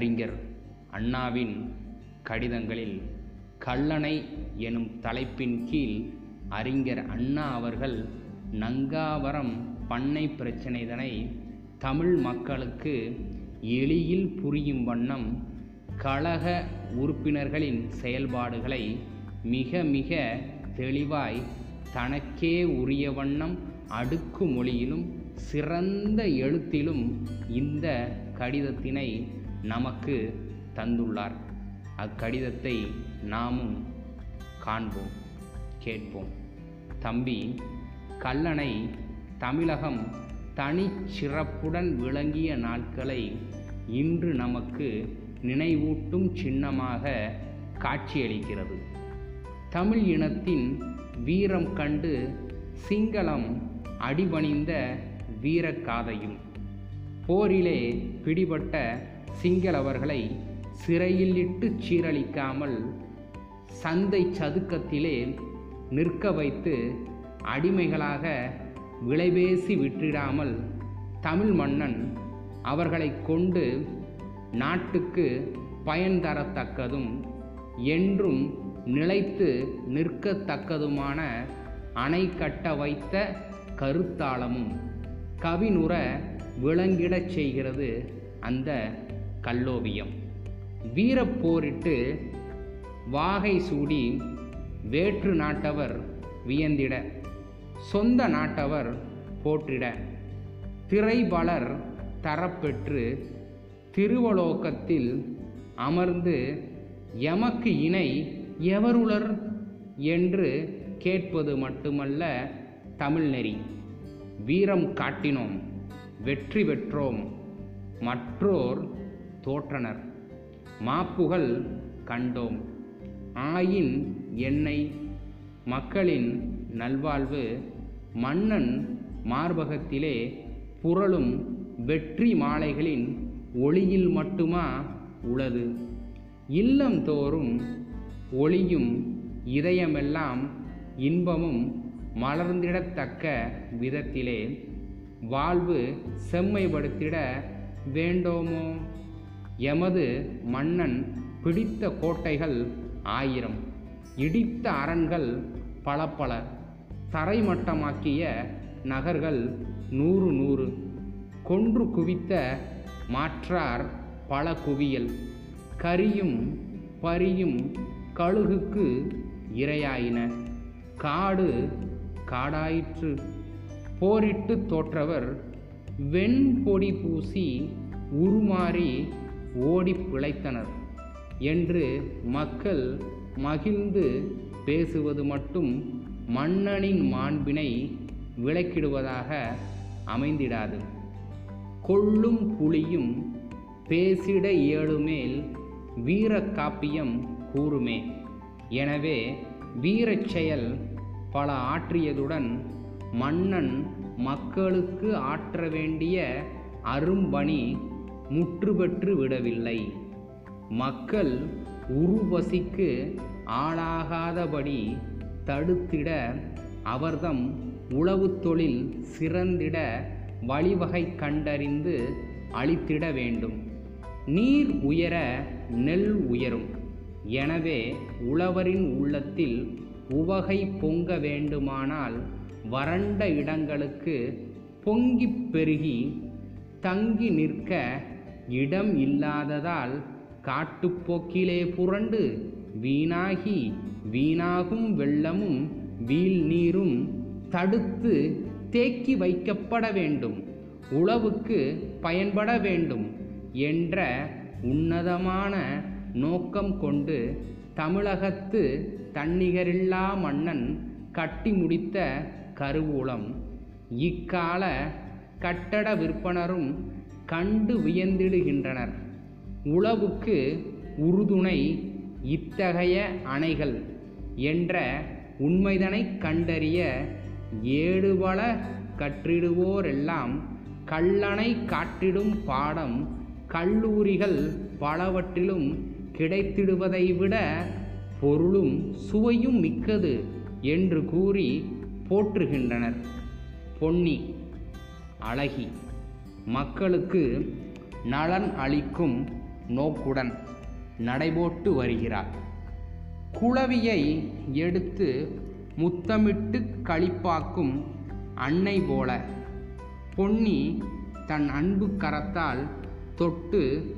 அறிஞர் அண்ணாவின் கடிதங்களில் கல்லணை எனும் தலைப்பின் கீழ் அறிஞர் அண்ணா அவர்கள் நங்காவரம் பண்ணை பிரச்சினைதனை தமிழ் மக்களுக்கு எளியில் புரியும் வண்ணம் கழக உறுப்பினர்களின் செயல்பாடுகளை மிக மிக தெளிவாய் தனக்கே உரிய வண்ணம் அடுக்கு மொழியிலும் சிறந்த எழுத்திலும் இந்த கடிதத்தினை நமக்கு தந்துள்ளார். அக்கடிதத்தை நாமும் காண்போம் கேட்போம். தம்பி கல்லணை தமிழகம் தனிச்சிறப்புடன் விளங்கிய நாட்களை இன்று நமக்கு நினைவூட்டும் சின்னமாக காட்சியளிக்கிறது. தமிழ் இனத்தின் வீரம் கண்டு சிங்களம் அடிபணிந்த வீரக்காதையும் போரிலே பிடிபட்ட சிங்களவர்களை சிறையில் இட்டு சீரழிக்காமல் சந்தை சதுக்கத்திலே நிற்க வைத்து அடிமைகளாக விலைபேசி விற்றிடாமல் தமிழ் மன்னன் அவர்களை கொண்டு நாட்டுக்கு பயன் தரத்தக்கதும் என்றும் நிலைத்து நிற்கத்தக்கதுமான அணை கட்ட வைத்த கருத்தாளமும் கவினுற விளங்கிடச் செய்கிறது அந்த கல்லோவியம். வீரப்போரிட்டு வாகை சூடி வேற்று நாட்டவர் வியந்திட சொந்த நாட்டவர் போற்றிட. திரைபலர் தரப்பெற்று திருவலோகத்தில் அமர்ந்து எமக்கு இணை எவருளர் என்று கேட்பது மட்டுமல்ல தமிழ்நெறி வீரம் காட்டினோம் வெற்றி பெற்றோம் மற்றோர் தோற்றனர். மாப்புகள் கண்டோம். ஆயின் என்னை மக்களின் நல்வாழ்வு மன்னன் மார்பகத்திலே புரளும் வெற்றி மாலைகளின் ஒளியில் மட்டுமா உளது? இல்லம் தோறும் ஒளியும் இதயமெல்லாம் இன்பமும் மலர்ந்திடத்தக்க விதத்திலே. வாழ்வு செம்மைப்படுத்திட வேண்டோமோ? எமது மன்னன் பிடித்த கோட்டைகள் ஆயிரம். இடித்த அரண்கள் பல பல தரைமட்டமாக்கிய நகர்கள் நூறு நூறு. கொன்று குவித்த மாற்றார் பல குவியல். கரியும் பரியும் கழுகுக்கு இரையாயின. காடு காடாயிற்று. போரிட்டு தோற்றவர் வெண்பொடி பூசி உருமாறி ஓடி பிழைத்தனர். என்று மக்கள் மகிழ்ந்து பேசுவது மட்டும் மன்னனின் மாண்பினை விளக்கிடுவதாக அமைந்திடாது. கொள்ளும் புலியும் பேசிட இயலுமேல் வீர காப்பியம் கூறுமே. எனவே வீரச் செயல் பல ஆற்றியதுடன் மன்னன் மக்களுக்கு ஆற்ற வேண்டிய அரும்பணி முற்றுபெற்று விடவில்லை. மக்கள் உருவசிக்கு ஆளாகாதபடி தடுத்திட அவர்தம் உளவுத் தொழில் சிறந்திட வழிவகை கண்டறிந்து அளித்திட வேண்டும். நீர் உயர நெல் உயரும். எனவே உழவரின் உள்ளத்தில் உவகை பொங்க வேண்டுமானால் வறண்ட இடங்களுக்கு பொங்கிப் பெருகி தங்கி நிற்க இடம் இல்லாததால் காட்டுப்போக்கிலே புரண்டு வீணாகி வீணாகும் வெள்ளமும் வீழ் நீரும் தடுத்து தேக்கி வைக்கப்பட வேண்டும். உழவுக்கு பயன்பட வேண்டும் என்ற உன்னதமான நோக்கம் கொண்டு தமிழகத்து தன்னிகரில்லா மன்னன் கட்டி முடித்த கருவூலம். இக்கால கட்டட விற்பனரும் கண்டு வியந்திடுகின்றனர். உளவுக்கு உறுதுணை இத்தகைய அணைகள் என்ற உண்மைதனை கண்டறிய ஏடுபல கற்றிடுவோரெல்லாம் கல்லணை காட்டிடும் பாடம் கல்லூரிகள் பலவற்றிலும் கிடைத்திடுவதை விட பொருளும் சுவையும் மிக்கது என்று கூறி போற்றுகின்றனர். பொன்னி அழகி. மக்களுக்கு நலன் அளிக்கும் நோக்குடன் நடைபோட்டு வருகிறார். குளவியை எடுத்து முத்தமிட்டு களிப்பாக்கும் அன்னை போல பொன்னி தன் அன்பு கரத்தால் தொட்டு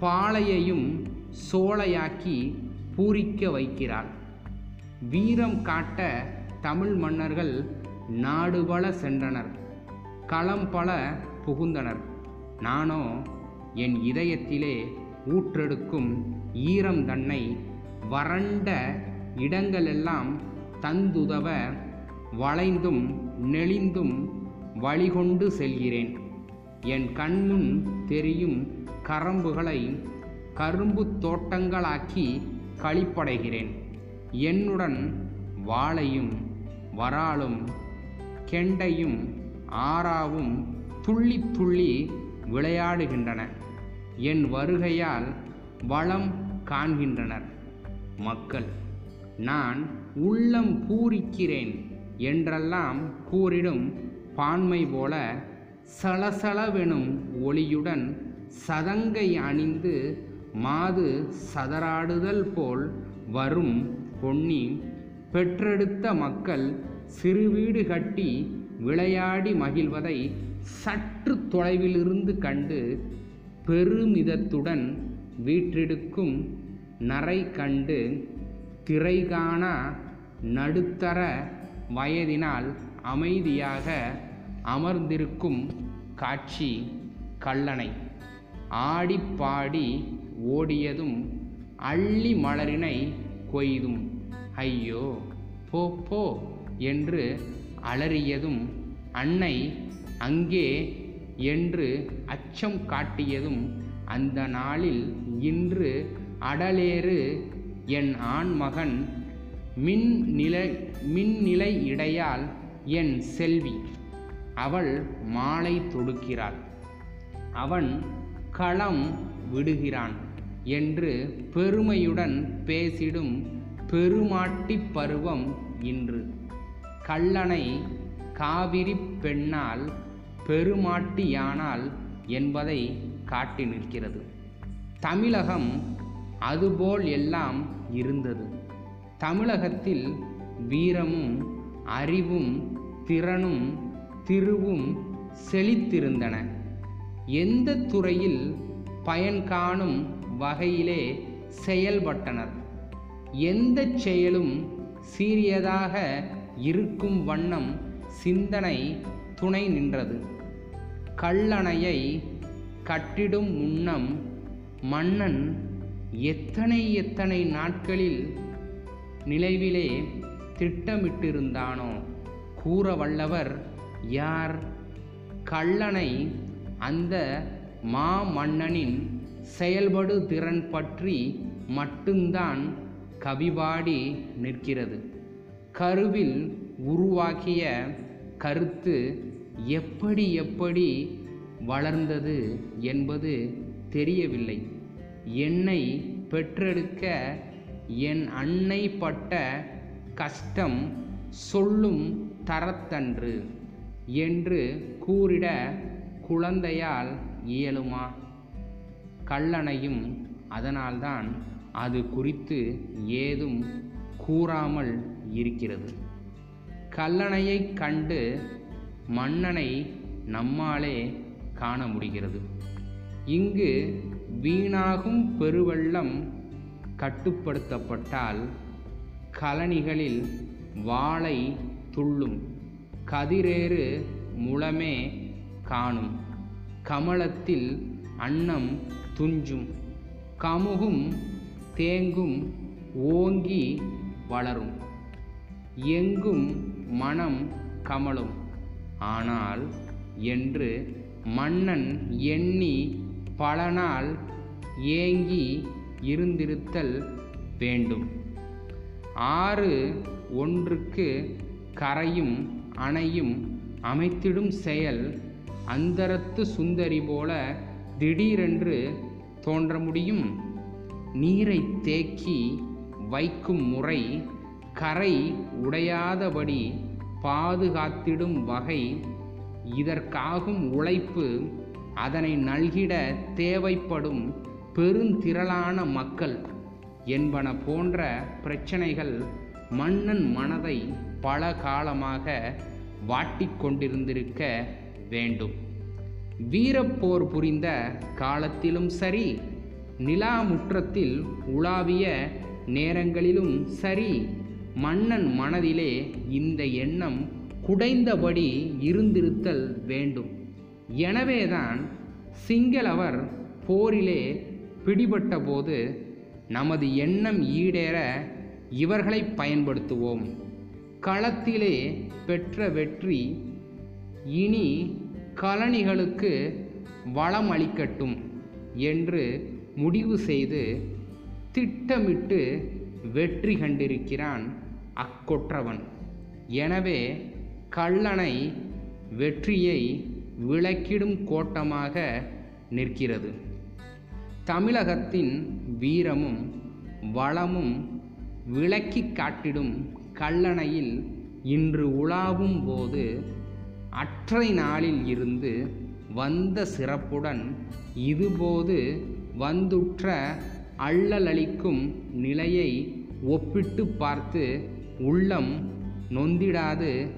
பாளையையும் சோலையாக்கி பூரிக்க வைக்கிறாள். வீரம் காட்ட தமிழ் மன்னர்கள் நாடுபல சென்றனர். களம் பல புகுந்தனர். நானோ என் இதயத்திலே ஊற்றெடுக்கும் ஈரம் தன்னை வறண்ட இடங்களெல்லாம் தந்துதவ வளைந்தும் நெளிந்தும் வழிகொண்டு செல்கிறேன். என் கண்முன் தெரியும் கரம்புகளை கரும்பு தோட்டங்களாக்கி களிப்படைகிறேன். என்னுடன் வாளையும் வராலும் கெண்டையும் ஆறாவும் துள்ளி துள்ளி விளையாடுகின்றன. என் வருகையால் வளம் காண்கின்றனர் மக்கள். நான் உள்ளம் பூரிக்கிறேன் என்றெல்லாம் கூறிடும் பான்மை போல சலசலவெனும் ஒளியுடன் சதங்கை அணிந்து மாது சதராடுதல் போல் வரும் பொன்னி பெற்றெடுத்த மக்கள் சிறு வீடு கட்டி விளையாடி மகிழ்வதை சற்று தொலைவிலிருந்து கண்டு பெருமிதத்துடன் வீற்றெடுக்கும் நரை கண்டு திரை காண நடுத்தர வயதினால் அமைதியாக அமர்ந்திருக்கும் காட்சி கல்லணை. ஆடிப்பாடி ஓடியதும் அள்ளி மலரினை கொய்தும். ஐயோ போ போ என்று அலறியதும் அன்னை அங்கே என்று அச்சம் காட்டியதும் அந்த நாளில் இன்று அடலேறு என் ஆண்மகன் மகன் மின்நிலை மின்னிலை இடையால் என் செல்வி. அவள் மாலை தொடுக்கிறாள். அவன் களம் விடுகிறான் என்று பெருமையுடன் பேசிடும் பெருமாட்டி பருவம் இன்று. கல்லணை காவிரி பெண்ணால் பெருமாட்டியானால் என்பதை காட்டி நிற்கிறது. தமிழகம் அதுபோல் எல்லாம் இருந்தது. தமிழகத்தில் வீரமும் அறிவும் திறனும் திருவும் செழித்திருந்தன. எந்த துறையில் பயன் காணும் வகையிலே செயல்பட்டனர். எந்த செயலும் சீரியதாக இருக்கும் வண்ணம் சிந்தனை துணை நின்றது. கல்லணையை கட்டிடும் முன்னம் மன்னன் எத்தனை எத்தனை நாட்களில் நிலைவிலே திட்டமிட்டிருந்தானோ? கூற வல்லவர் யார்? கல்லணை அந்த மாமன்னனின் செயல்படு திறன் பற்றி மட்டும்தான் கவிபாடி நிற்கிறது. கருவில் உருவாக்கிய கருத்து எப்படி எப்படி வளர்ந்தது என்பது தெரியவில்லை. என்னை பெற்றெடுக்க என் அன்னை பட்ட கஷ்டம் சொல்லும் தரத்தன்று என்று கூறிட குழந்தையால் இயலுமா? கல்லணையும் அதனால்தான் அது குறித்து ஏதும் கூறாமல் இருக்கிறது. கல்லணையை கண்டு மன்னனை நம்மாலே காண முடிகிறது. இங்கு வீணாகும் பெருவெள்ளம் கட்டுப்படுத்தப்பட்டால் கலனிகளில் வாளை துள்ளும் கதிரேறு முளமே காணும் கமலத்தில் அன்னம் துஞ்சும் கமுகும் தேங்கும் ஓங்கி வளரும் எங்கும் மனம் கமலும் ஆனால் என்று மன்னன் எண்ணி பல நாள் ஏங்கி இருந்திருத்தல் வேண்டும். ஆறு ஒன்றுக்கு கரையும் அணையும் அமைத்திடும் செயல் அந்தரத்து சுந்தரி போல திடீரென்று தோன்ற முடியும். நீரை தேக்கி வைக்கும் முறை கரை உடையாதபடி பாதுகாத்திடும் வகை இதற்காகும் உழைப்பு அதனை நல்கிட தேவைப்படும் பெருந்திரளான மக்கள் என்பன போன்ற பிரச்சனைகள் மன்னன் மனதை பல காலமாக வாட்டிக்கொண்டிருந்திருக்க வேண்டும். வீரப்போர் புரிந்த காலத்திலும் சரி நிலா முற்றத்தில் உலாவிய நேரங்களிலும் சரி மன்னன் மனதிலே இந்த எண்ணம் குடைந்தபடி இருந்திருத்தல் வேண்டும். எனவேதான் சிங்களவர் போரிலே பிடிபட்டபோது நமது எண்ணம் ஈடேற இவர்களை பயன்படுத்துவோம். களத்திலே பெற்ற வெற்றி இனி கலனிகளுக்கு வளம் அளிக்கட்டும் என்று முடிவு செய்து திட்டமிட்டு வெற்றி கண்டிருக்கிறான் அக்கொற்றவன். எனவே கள்ளனை வெற்றியை விளக்கிடும் கோட்டமாக நிற்கிறது. தமிழகத்தின் வீரமும் வளமும் விளக்கி காட்டிடும் கல்லணையில் இன்று உலாவும் போது அற்றை நாளில் இருந்து வந்த சிறப்புடன் இதுபோது வந்துற்ற அள்ளலளிக்கும் நிலையை ஒப்பிட்டு பார்த்து உள்ளம் நொந்திடாது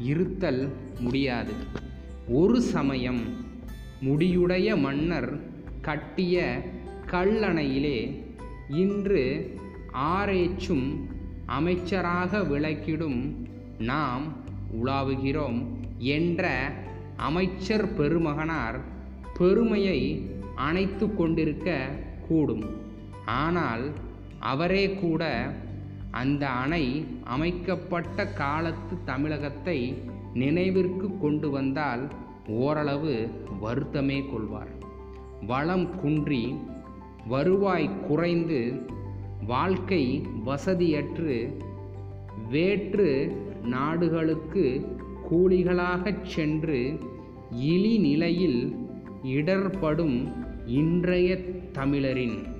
இருத்தல் முடியாது. ஒரு சமயம் முடியுடைய மன்னர் கட்டிய கல்லணையிலே இன்று ஆரேச்சும் அமைச்சராக விளக்கிடும் நாம் உலாவுகிறோம் என்ற அமைச்சர் பெருமகனார் பெருமையை அணைத்து கொண்டிருக்க கூடும். ஆனால் அவரே கூட அந்த அணை அமைக்கப்பட்ட காலத்து தமிழகத்தை நினைவிற்கு கொண்டு வந்தால் ஓரளவு வருத்தமே கொள்வார். வளம் குன்றி வருவாய் குறைந்து வாழ்க்கை வசதியற்று வேற்று நாடுகளுக்கு கூலிகளாகச் சென்று இழிநிலையில் இடர்படும் இன்றைய தமிழரின்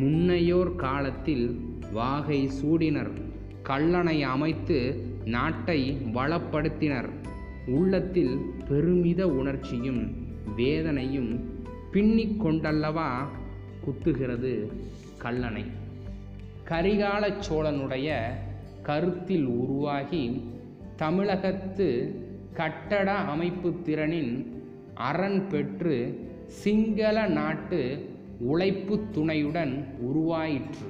முன்னையோர் காலத்தில் வாகை சூடினர். கல்லணை அமைத்து நாட்டை வளப்படுத்தினர். உள்ளத்தில் பெருமித உணர்ச்சியும் வேதனையும் பின்னிக் கொண்டல்லவா குத்துகிறது கல்லணை. கரிகால சோழனுடைய கருத்தில் உருவாகி தமிழகத்து கட்டட அமைப்பு திறனின் அரண் பெற்று சிங்கள நாட்டு உழைப்பு துணையுடன் உருவாயிற்று.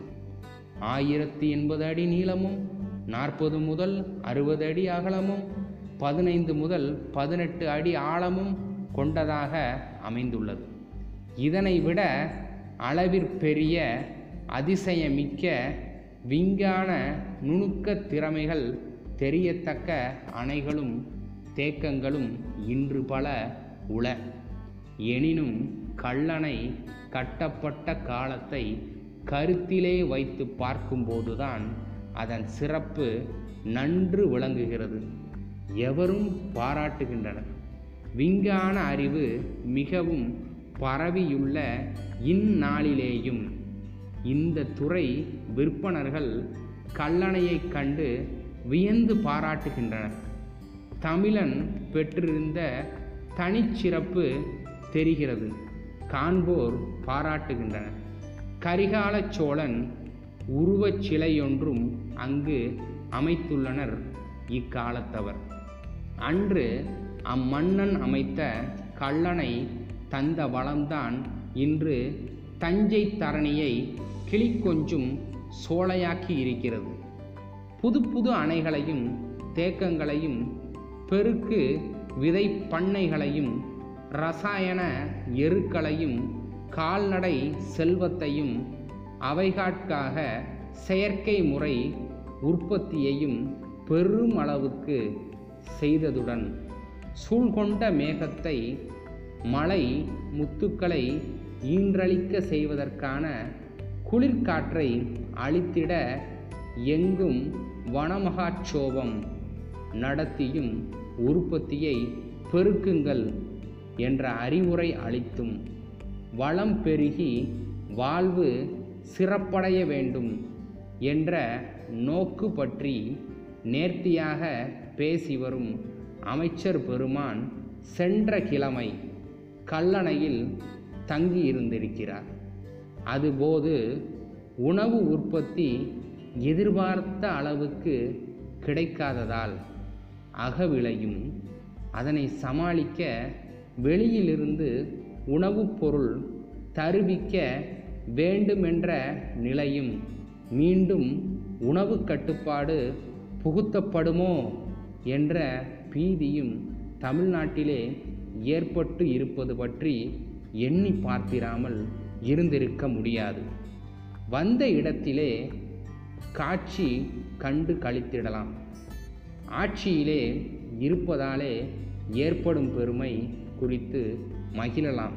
ஆயிரத்தி எண்பது அடி நீளமும் நாற்பது முதல் அறுபது அடி அகலமும் பதினைந்து முதல் பதினெட்டு அடி ஆழமும் கொண்டதாக அமைந்துள்ளது. இதனை விட அளவிற்பெரிய அதிசயமிக்க விஞ்ஞான நுணுக்க திறமைகள் தெரியத்தக்க அணைகளும் தேக்கங்களும் இன்று பல உள. எனினும் கல்லணை கட்டப்பட்ட காலத்தை கருத்திலே வைத்து பார்க்கும்போதுதான் அதன் சிறப்பு நன்று விளங்குகிறது. எவரும் பாராட்டுகின்றனர். விஞ்ஞான அறிவு மிகவும் பரவியுள்ள இந்நாளிலேயும் இந்த துறை விற்பனர்கள் கல்லணையைக் கண்டு வியந்து பாராட்டுகின்றனர். தமிழன் பெற்றிருந்த தனிச்சிறப்பு தெரிகிறது. காண்போர் பாராட்டுகின்றனர். கரிகால சோழன் உருவச் சிலையொன்றும் அங்கு அமைத்துள்ளனர் இக்காலத்தவர். அன்று அம்மன்னன் அமைத்த கல்லணை தந்த வளம்தான் இன்று தஞ்சை தரணியை கிளிக்கொஞ்சும் சோலையாக்கி இருக்கிறது. புது புது அணைகளையும் தேக்கங்களையும் பெருக்கு விதை பண்ணைகளையும் ரசாயன எருக்களையும் கால்நடை செல்வத்தையும் அவைகாட்காக செயற்கை முறை உற்பத்தியையும் பெரும் அளவுக்கு செய்ததுடன் சூழ்கொண்ட மேகத்தை மழை முத்துக்களை ஈன்றளிக்க செய்வதற்கான குளிர்காற்றை அளித்திட எங்கும் வனமகாட்சோபம் நடத்தியும் உற்பத்தியை பெருக்குங்கள். என்ற அறிவுரை அளித்தும் வளம் பெருகி வாழ்வு சிறப்படைய வேண்டும் என்ற நோக்கு பற்றி நேர்த்தியாக பேசி வரும் அமைச்சர் பெருமான் சென்ற கிழமை கல்லணையில் தங்கியிருந்திருக்கிறார். அதுபோது உணவு உற்பத்தி எதிர்பார்த்த அளவுக்கு கிடைக்காததால் அகவிலையும் அதனை சமாளிக்க வெளியிலிருந்து உணவுப் பொருள் தருவிக்க வேண்டுமென்ற நிலையும் மீண்டும் உணவு கட்டுப்பாடு புகுத்தப்படுமோ என்ற பீதியும் தமிழ்நாட்டிலே ஏற்பட்டு இருப்பது பற்றி எண்ணி பார்த்திராமல் இருந்திருக்க முடியாது. வந்த இடத்திலே காட்சி கண்டு கழித்திடலாம் ஆட்சியிலே இருப்பதாலே ஏற்படும் பெருமை குறித்து மகிழலாம்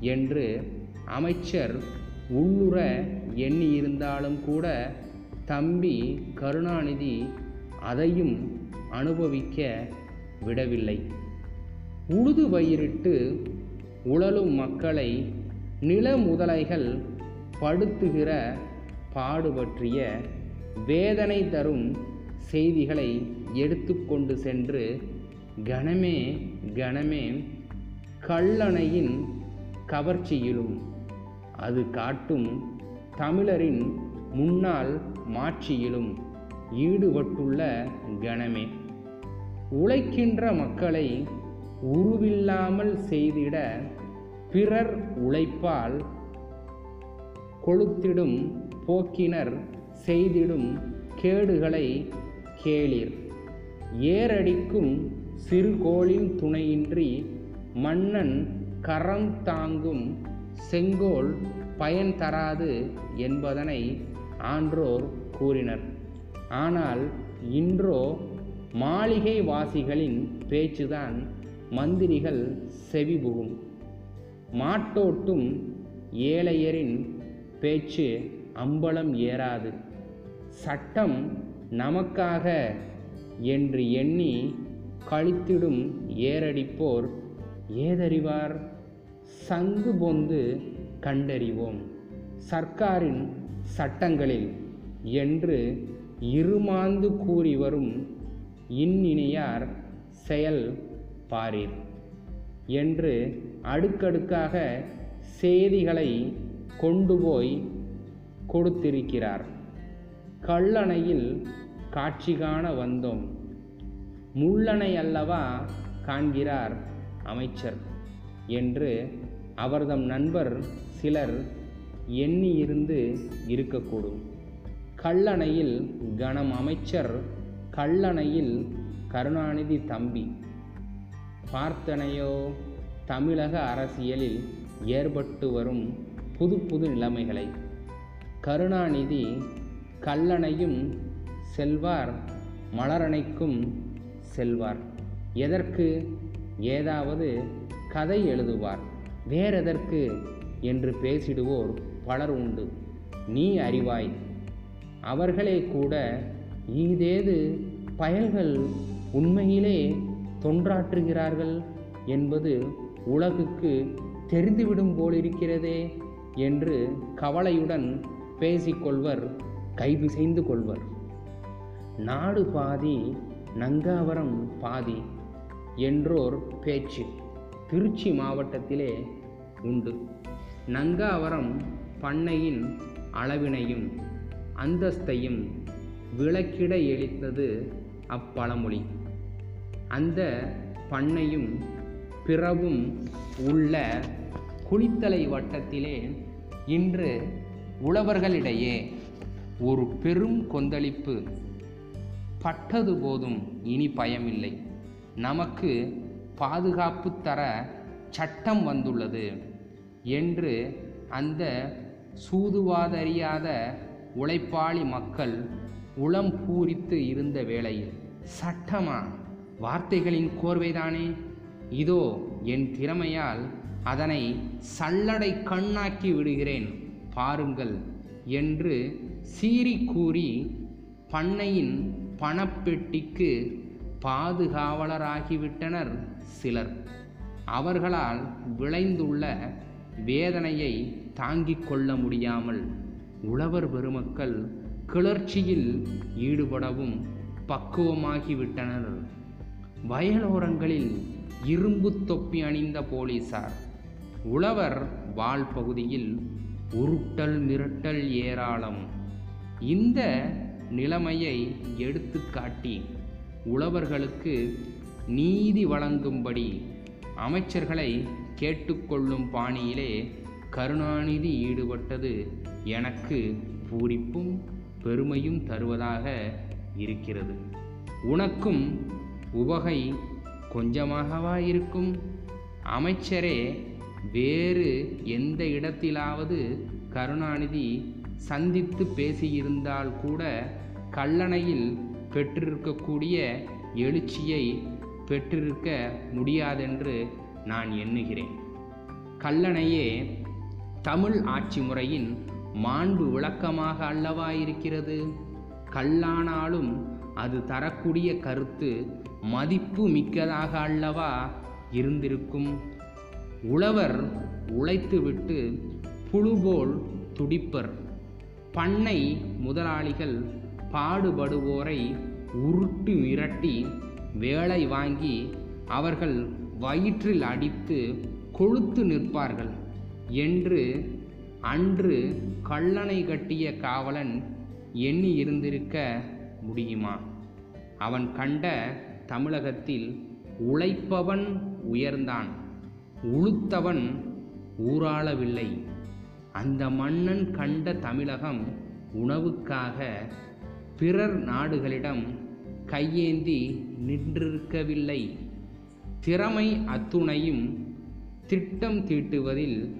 என்று அமைச்சர் உள்ளுர எண்ணியிருந்தாலும் கூட தம்பி கருணாநிதி அதையும் அனுபவிக்க விடவில்லை. உழுது பயிரிட்டு உழலும் மக்களை நில முதலைகள் படுத்துகிற பாடு பற்றிய வேதனை தரும் செய்திகளை எடுத்துக்கொண்டு சென்று கணமே கணமே கல்லணையின் கவர்ச்சியிலும் அது காட்டும் தமிழரின் முன்னாள் மாட்சியிலும் ஈடுபட்டுள்ள கணமே. உழைக்கின்ற மக்களை உருவில்லாமல் செய்திட பிறர் உழைப்பால் கொளுத்திடும் போக்கினர் செய்திடும் கேடுகளை கேளிர். ஏரடிக்கும் சிறுகோளின் துணையின்றி மன்னன் கரம் தாங்கும் செங்கோல் பயன் தராது என்பதனை ஆன்றோர் கூறினர். ஆனால் இன்றோ மாளிகை வாசிகளின் பேச்சுதான் மந்திரிகள் செவிபுகும். மாட்டோட்டும் ஏழையரின் பேச்சு அம்பலம் ஏறாது. சட்டம் நமக்காக என்று எண்ணி கழித்திடும் ஏரடிப்போர் ஏதறிவார்? சங்கு பொந்து கண்டறிவோம். சர்க்காரின் சட்டங்களில் என்று இருமாந்து கூறி வரும் இன்னினையார் செயல் பாரீர் என்று அடுக்கடுக்காக செய்திகளை கொண்டு போய் கொடுத்திருக்கிறார். கல்லணையில் காட்சி காண வந்தோம். முள்ளனை அல்லவா காண்கிறார் அமைச்சர் என்று அவர்தம் நண்பர் சிலர் எண்ணியிருந்து இருக்கக்கூடும். கல்லணையில் கணம் அமைச்சர் கல்லணையில் கருணாநிதி தம்பி. பார்த்தனையோ தமிழக அரசியலில் ஏற்பட்டு வரும் புது புது நிலைமைகளை. கருணாநிதி கல்லணையும் செல்வார் மலரணைக்கும் செல்வார். எதற்கு? ஏதாவது கதை எழுதுவார். வேறெதற்கு என்று பேசிடுவோர் பலர் உண்டு. நீ அறிவாய். அவர்களே கூட ஈதேது பயல்கள் உண்மையிலே தொன்றாற்றுகிறார்கள் என்பது உலகுக்கு தெரிந்துவிடும் போலிருக்கிறதே என்று கவலையுடன் பேசிக்கொள்வர் கைபிசைந்து கொள்வர். நாடு பாதி நங்காவரம் பாதி என்றோர் பேச்சு திருச்சி மாவட்டத்திலே உண்டு. நங்காவரம் பண்ணையின் அளவினையும் அந்தஸ்தையும் விளக்கிட எளித்தது அப்பழமொழி. அந்த பண்ணையும் பிறவும் உள்ள குளித்தலை வட்டத்திலே இன்று உழவர்களிடையே ஒரு பெரும் கொந்தளிப்பு பட்டது போதும் இனி பயமில்லை. நமக்கு பாதுகாப்பு தர சட்டம் வந்துள்ளது என்று அந்த சூதுவாதறியாத உழைப்பாளி மக்கள் உளம் பூரித்து இருந்த வேளையில் சட்டமா? வார்த்தைகளின் கோர்வைதானே? இதோ என் திறமையால் அதனை சல்லடை கண்ணாக்கி விடுகிறேன் பாருங்கள் என்று சீறி கூறி பண்ணையின் பணப்பெட்டிக்கு பாதுகாவலராகிவிட்டனர் சிலர். அவர்களால் விளைந்துள்ள வேதனையை தாங்கிக் கொள்ள முடியாமல் உழவர் பெருமக்கள் கிளர்ச்சியில் ஈடுபடவும் பக்குவமாகிவிட்டனர். வயலோரங்களில் இரும்பு தொப்பி அணிந்த போலீசார். உழவர் வால் பகுதியில் உருட்டல் மிரட்டல் ஏராளம். இந்த நிலைமையை எடுத்து காட்டி உழவர்களுக்கு நீதி வழங்கும்படி அமைச்சர்களை கேட்டுக்கொள்ளும் பாணியிலே கருணாநிதி ஈடுபட்டது எனக்கு பூரிப்பும் பெருமையும் தருவதாக இருக்கிறது. உனக்கும் உவகை கொஞ்சமாகவா இருக்கும்? அமைச்சரே வேறு எந்த இடத்திலாவது கருணாநிதி சந்தித்து பேசியிருந்தால் கூட கல்லணையில் பெற்றிருக்கக்கூடிய எழுச்சியை பெற்றிருக்க முடியாதென்று நான் எண்ணுகிறேன். கல்லணையே தமிழ் ஆட்சி முறையின் மாண்பு விளக்கமாக அல்லவா இருக்கிறது? கல்லானாலும் அது தரக்கூடிய கருத்து மதிப்பு மிக்கதாக அல்லவா இருந்திருக்கும்? உழவர் உழைத்துவிட்டு புழுபோல் துடிப்பர். பண்ணை முதலாளிகள் பாடுபடுவோரை உருட்டு மிரட்டி வேலை வாங்கி அவர்கள் வயிற்றில் அடித்து கொழுத்து நிற்பார்கள் என்று அன்று கல்லணை கட்டிய காவலன் எண்ணி இருந்திருக்க முடியுமா? அவன் கண்ட தமிழகத்தில் உழைப்பவன் உயர்ந்தான் உளுத்தவன் ஊராளவில்லை. அந்த மன்னன் கண்ட தமிழகம் உணவுக்காக பிறர் நாடுகளிடம் கையேந்தி நின்றிருக்கவில்லை. திறமை அத்துணையும் திட்டம் தீட்டுவதில்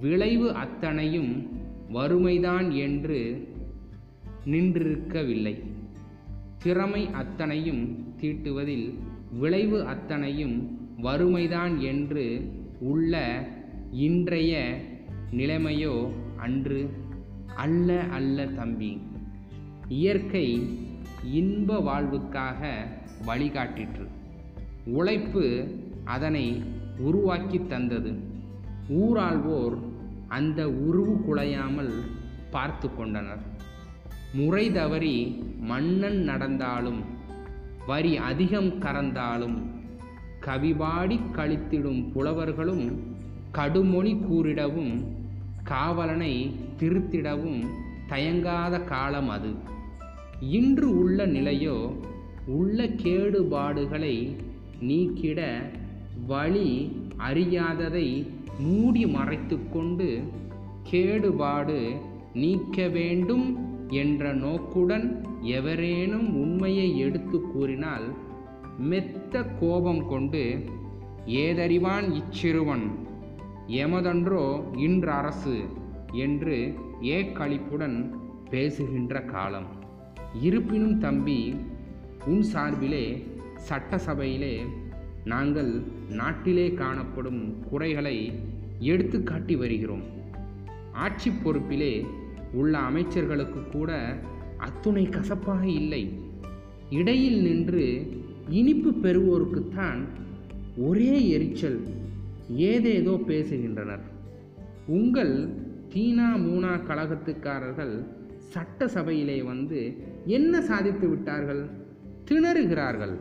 விளைவு அத்தனையும் வறுமைதான் என்று நின்றிருக்கவில்லை. திறமை அத்தனையும் தீட்டுவதில் விளைவு அத்தனையும் வறுமைதான் என்று உள்ள இன்றைய நிலைமையோ அன்று அல்ல அல்ல தம்பி. இயற்கை இன்ப வாழ்வுக்காக வழிகாட்டிற்று. உழைப்பு அதனை உருவாக்கி தந்தது. ஊராள்வோர் அந்த உருவு குலையாமல் பார்த்து கொண்டனர். முறை தவறி மன்னன் நடந்தாலும் வரி அதிகம் கறந்தாலும் கவிபாடி கழித்திடும் புலவர்களும் கடுமொழி கூறிடவும் காவலனை திருத்திடவும் தயங்காத காலம் அது. இன்று உள்ள நிலையோ உள்ள கேடுபாடுகளை நீக்கிட வழி அறியாததை மூடி மறைத்துக்கொண்டு கேடுபாடு நீக்க வேண்டும் என்ற நோக்குடன் எவரேனும் உண்மையை எடுத்து கூறினால் மெத்த கோபம் கொண்டு ஏதறிவான் இச்சிறுவன். எமதன்றோ இன்று அரசு என்று ஏக்களிப்புடன் பேசுகின்ற காலம். இருப்பினும் தம்பி உன் சார்பிலே சட்டசபையிலே நாங்கள் நாட்டிலே காணப்படும் குறைகளை எடுத்து காட்டி வருகிறோம். ஆட்சி பொறுப்பிலே உள்ள அமைச்சர்களுக்கு கூட அத்துணை கசப்பாக இல்லை. இடையில் நின்று இனிப்பு பெறுவோருக்குத்தான் ஒரே எரிச்சல் ஏதேதோ பேசுகின்றனர். உங்கள் தீனா மூனா கழகத்துக்காரர்கள் சட்டசபையிலே வந்து என்ன சாதித்து விட்டார்கள்? திணறுகிறார்கள்.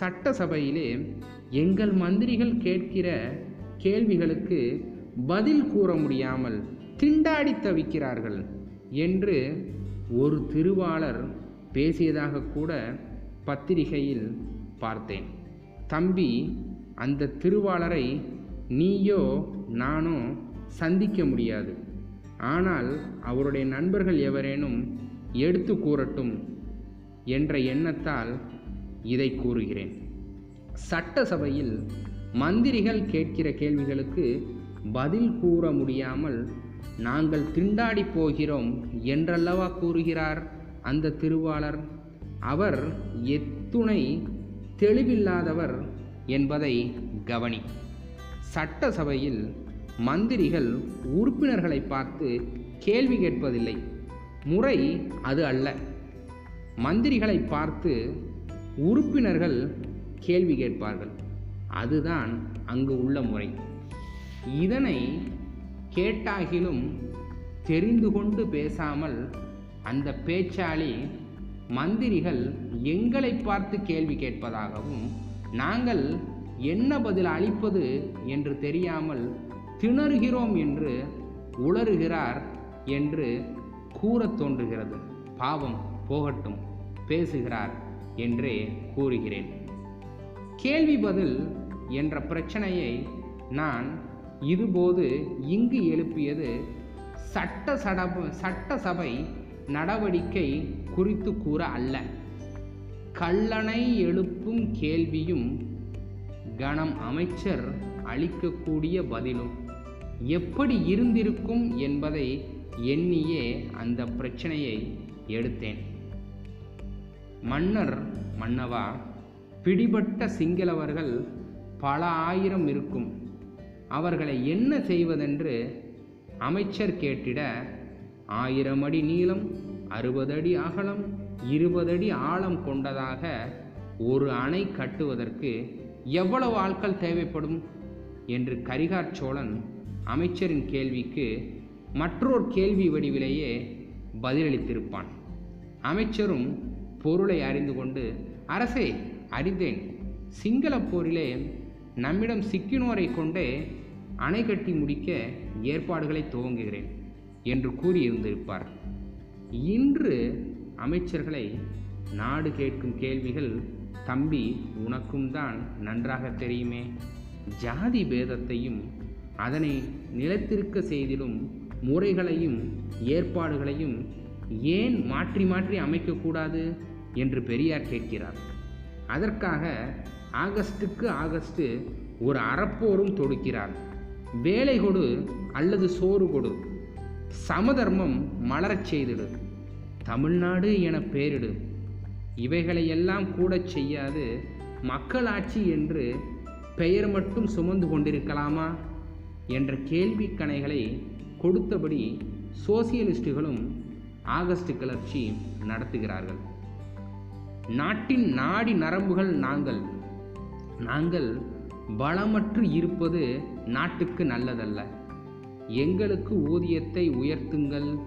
சட்டசபையிலே எங்கள் மந்திரிகள் கேட்கிற கேள்விகளுக்கு பதில் கூற முடியாமல் திண்டாடி தவிக்கிறார்கள் என்று ஒரு திருவாளர் பேசியதாக கூட பத்திரிகையில் பார்த்தேன். தம்பி அந்த திருவாளரை நீயோ நானோ சந்திக்க முடியாது. ஆனால் அவருடைய நண்பர்கள் எவரேனும் எடுத்து கூறட்டும் என்ற எண்ணத்தால் இதை கூறுகிறேன். சட்டசபையில் மந்திரிகள் கேட்கிற கேள்விகளுக்கு பதில் கூற முடியாமல் நாங்கள் திண்டாடி போகிறோம் என்றல்லவா கூறுகிறார் அந்த திருவாளர்? அவர் எத்துணை தெளிவில்லாதவர் என்பதை கவனி. சட்டசபையில் மந்திரிகள் உறுப்பினர்களை பார்த்து கேள்வி கேட்பதில்லை. முறை அது அல்ல. மந்திரிகளை பார்த்து உறுப்பினர்கள் கேள்வி கேட்பார்கள். அதுதான் அங்கு உள்ள முறை. இதனை கேட்டாகிலும் தெரிந்து கொண்டு பேசாமல் அந்த பேச்சாளி மந்திரிகள் எங்களை பார்த்து கேள்வி கேட்பதாகவும் நாங்கள் என்ன பதில் அளிப்பது என்று தெரியாமல் திணறுகிறோம் என்று உளறுகிறார் என்று கூறத் தோன்றுகிறது. பாவம் போகட்டும் பேசுகிறார் என்றே கூறுகிறேன். கேள்வி பதில் என்ற பிரச்சனையை நான் இதுபோது இங்கு எழுப்பியது சட்ட சடப சட்டசபை நடவடிக்கை குறித்து கூற அல்ல. கல்லணை எழுப்பும் கேள்வியும் கணம் அமைச்சர் அளிக்கக்கூடிய பதிலும். எப்படி இருந்திருக்கும் என்பதை எண்ணியே அந்த பிரச்சனையை எடுத்தேன். மன்னர் மன்னவா பிடிபட்ட சிங்களவர்கள் பல ஆயிரம் இருக்கும். அவர்களை என்ன செய்வதென்று அமைச்சர் கேட்டிட ஆயிரம் அடி நீளம் அறுபது அடி அகலம் இருபது அடி ஆழம் கொண்டதாக ஒரு அணை கட்டுவதற்கு எவ்வளவு ஆட்கள் தேவைப்படும்? என்று கரிகார் சோழன் அமைச்சரின் கேள்விக்கு மற்றொரு கேள்வி வடிவிலேயே பதிலளித்திருப்பான். அமைச்சரும் பொருளை அறிந்து கொண்டு அரசே அறிந்தேன். சிங்கள போரிலே நம்மிடம் சிக்கினோரை கொண்டே அணை கட்டி முடிக்க ஏற்பாடுகளை துவங்குகிறேன் என்று கூறியிருந்திருப்பார். இன்று அமைச்சர்களை நாடு கேட்கும் கேள்விகள் தம்பி உனக்கும் தான் நன்றாக தெரியுமே. ஜாதி பேதத்தையும் அதனை நிலைத்திருக்க செய்திடும் முறைகளையும் ஏற்பாடுகளையும் ஏன் மாற்றி மாற்றி அமைக்கக்கூடாது? என்று பெரியார் கேட்கிறார். அதற்காக ஆகஸ்டுக்கு ஆகஸ்டு ஒரு அறப்போரும் தொடுக்கிறார். வேலை கொடு அல்லது சோறு கொடு. சமதர்மம் மலரச் செய்திடு. தமிழ்நாடு என பெயரிடு இவைகளையெல்லாம் கூட செய்யாது மக்களாட்சி என்று பெயர் மட்டும் சுமந்து கொண்டிருக்கலாமா? என்ற கேள்விக்கணைகளை கொடுத்தபடி சோசியலிஸ்டுகளும் ஆகஸ்ட் கிளர்ச்சி நடத்துகிறார்கள். நாட்டின் நாடி நரம்புகள் நாங்கள். நாங்கள் பலமற்று இருப்பது நாட்டுக்கு நல்லதல்ல. எங்களுக்கு ஊதியத்தை உயர்த்துங்கள்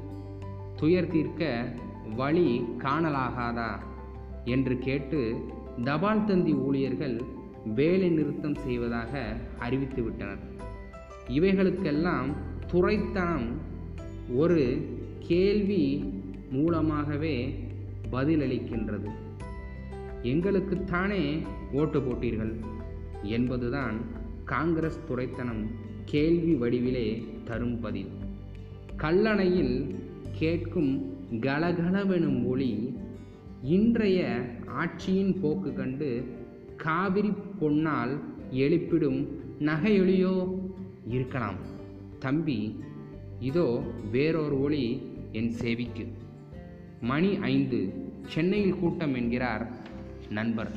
துயர் தீர்க்க வழி காணலாகாதா என்று கேட்டு தபால் தந்தி ஊழியர்கள் வேலை நிறுத்தம் செய்வதாக அறிவித்துவிட்டனர். இவைகளுக்கெல்லாம் துறைத்தனம் ஒரு கேள்வி மூலமாகவே பதிலளிக்கின்றது. எங்களுக்குத்தானே ஓட்டு போட்டீர்கள்? என்பதுதான் காங்கிரஸ் துறைத்தனம் கேள்வி வடிவிலே தரும் பதில். கல்லணையில் கேட்கும் கலகலவெனும் ஒளி இன்றைய ஆட்சியின் போக்கு கண்டு காவிரி பொன்னால் எழுப்பிடும் நகையொளியோ இருக்கலாம். தம்பி இதோ வேறொரு ஒளி என் சேவிக்கு. மணி ஐந்து சென்னையில் கூட்டம் என்கிறார் நண்பர்.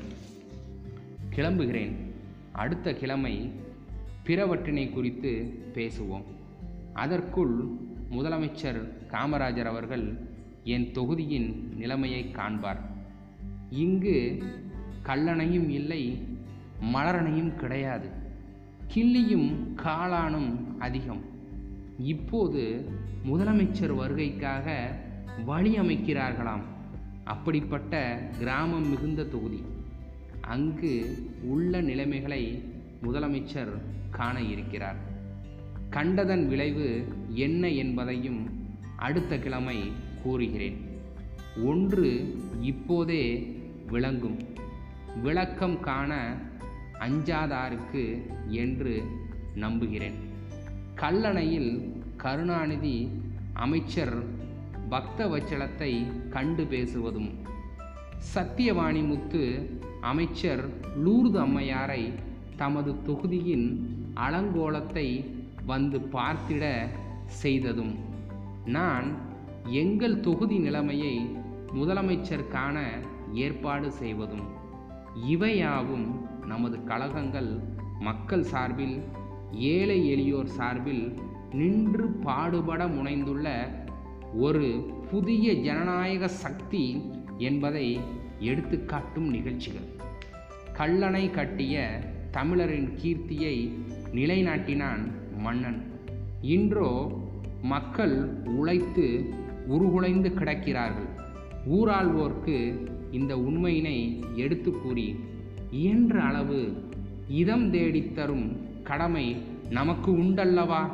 கிளம்புகிறேன். அடுத்த கிழமை பிறவற்றினை குறித்து பேசுவோம். அதற்குள் முதலமைச்சர் காமராஜர் அவர்கள் என் தொகுதியின் நிலைமையை காண்பார். இங்கு கல்லணையும் இல்லை மலரணையும் கிடையாது. கிள்ளியும் காளானும் அதிகம். இப்போது முதலமைச்சர் வருகைக்காக வழி அமைக்கிறார்களாம். அப்படிப்பட்ட கிராமம் மிகுந்த தொகுதி. அங்கு உள்ள நிலைமைகளை முதலமைச்சர் காண இருக்கிறார். கண்டதன் விளைவு என்ன என்பதையும் அடுத்த கிழமை கூறுகிறேன். ஒன்று இப்போதே விளங்கும். விளக்கம் காண அஞ்சாதாருக்கு என்று நம்புகிறேன். கல்லணையில் கருணாநிதி அமைச்சர் பக்தவச்சலத்தை கண்டு பேசுவதும் சத்தியவாணி முத்து அமைச்சர் லூர்து அம்மையாரை தமது தொகுதியின் அலங்கோலத்தை வந்து பார்த்திட செய்ததும் நான் எங்கள் தொகுதி நிலைமையை முதலமைச்சர் காண ஏற்பாடு செய்வதும் இவையாவும் நமது கழகங்கள் மக்கள் சார்பில் ஏழை எளியோர் சார்பில் நின்று பாடுபட முனைந்துள்ள ஒரு புதிய ஜனநாயக சக்தி என்பதை எடுத்துக்காட்டும் நிகழ்ச்சிகள். கல்லணை கட்டிய தமிழரின் கீர்த்தியை நிலைநாட்டினான் மன்னன். இன்றோ மக்கள் உழைத்து உருகுலைந்து கிடக்கிறார்கள். ஊராள்வோர்க்கு இந்த உண்மையினை எடுத்து கூறி இயன்ற அளவு இதம் தேடித் தரும் கடமை நமக்கு உண்டல்லவா?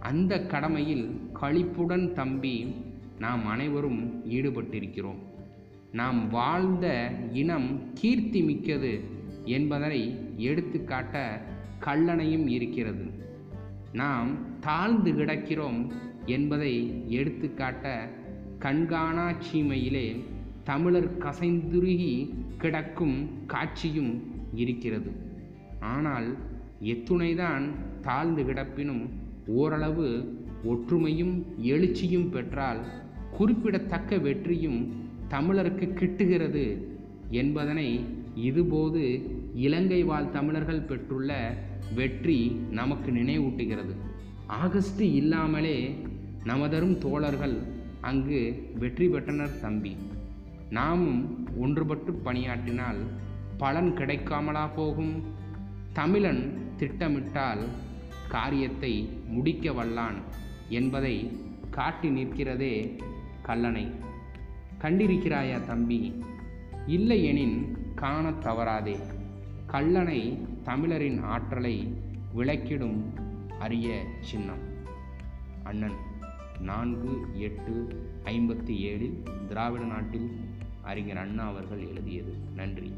அந்த கடமையில் களிப்புடன் தம்பி நாம் அனைவரும் ஈடுபட்டிருக்கிறோம். நாம் வாழ்ந்த இனம் கீர்த்தி மிக்கது என்பதனை எடுத்துக்காட்ட கல்லணையும் இருக்கிறது. நாம் தாழ்ந்து கிடக்கிறோம் என்பதை எடுத்துக்காட்ட கண்காணா சீமையிலே தமிழர் கசைந்துருகி கிடக்கும் காட்சியும் இருக்கிறது. ஆனால் எத்துணைதான் தாழ்ந்து கிடப்பினும் ஓரளவு ஒற்றுமையும் எழுச்சியும் பெற்றால் குறிப்பிடத்தக்க வெற்றியும் தமிழருக்கு கிட்டுகிறது என்பதனை இதுபோது இலங்கை வாழ் தமிழர்கள் பெற்றுள்ள வெற்றி நமக்கு நினைவூட்டுகிறது. ஆகஸ்ட் இல்லாமலே நமதரும் தோழர்கள் அங்கு வெற்றி பெற்றனர் தம்பி. நாமும் ஒன்றுபட்டு பணியாற்றினால் பலன் கிடைக்காமலா போகும். தமிழன் திட்டமிட்டால் காரியத்தை முடிக்க வல்லான் என்பதை காட்டி நிற்கிறதே கல்லணை. கண்டிருக்கிறாயா தம்பி? இல்லையெனின் காணத் தவறாதே. கல்லணை தமிழரின் ஆற்றலை விளக்கிடும் அரிய சின்னம். அண்ணன் நான்கு எட்டு ஐம்பத்தி ஏழில் திராவிட நாட்டில் அறிஞர் அண்ணா அவர்கள் எழுதியது. நன்றி.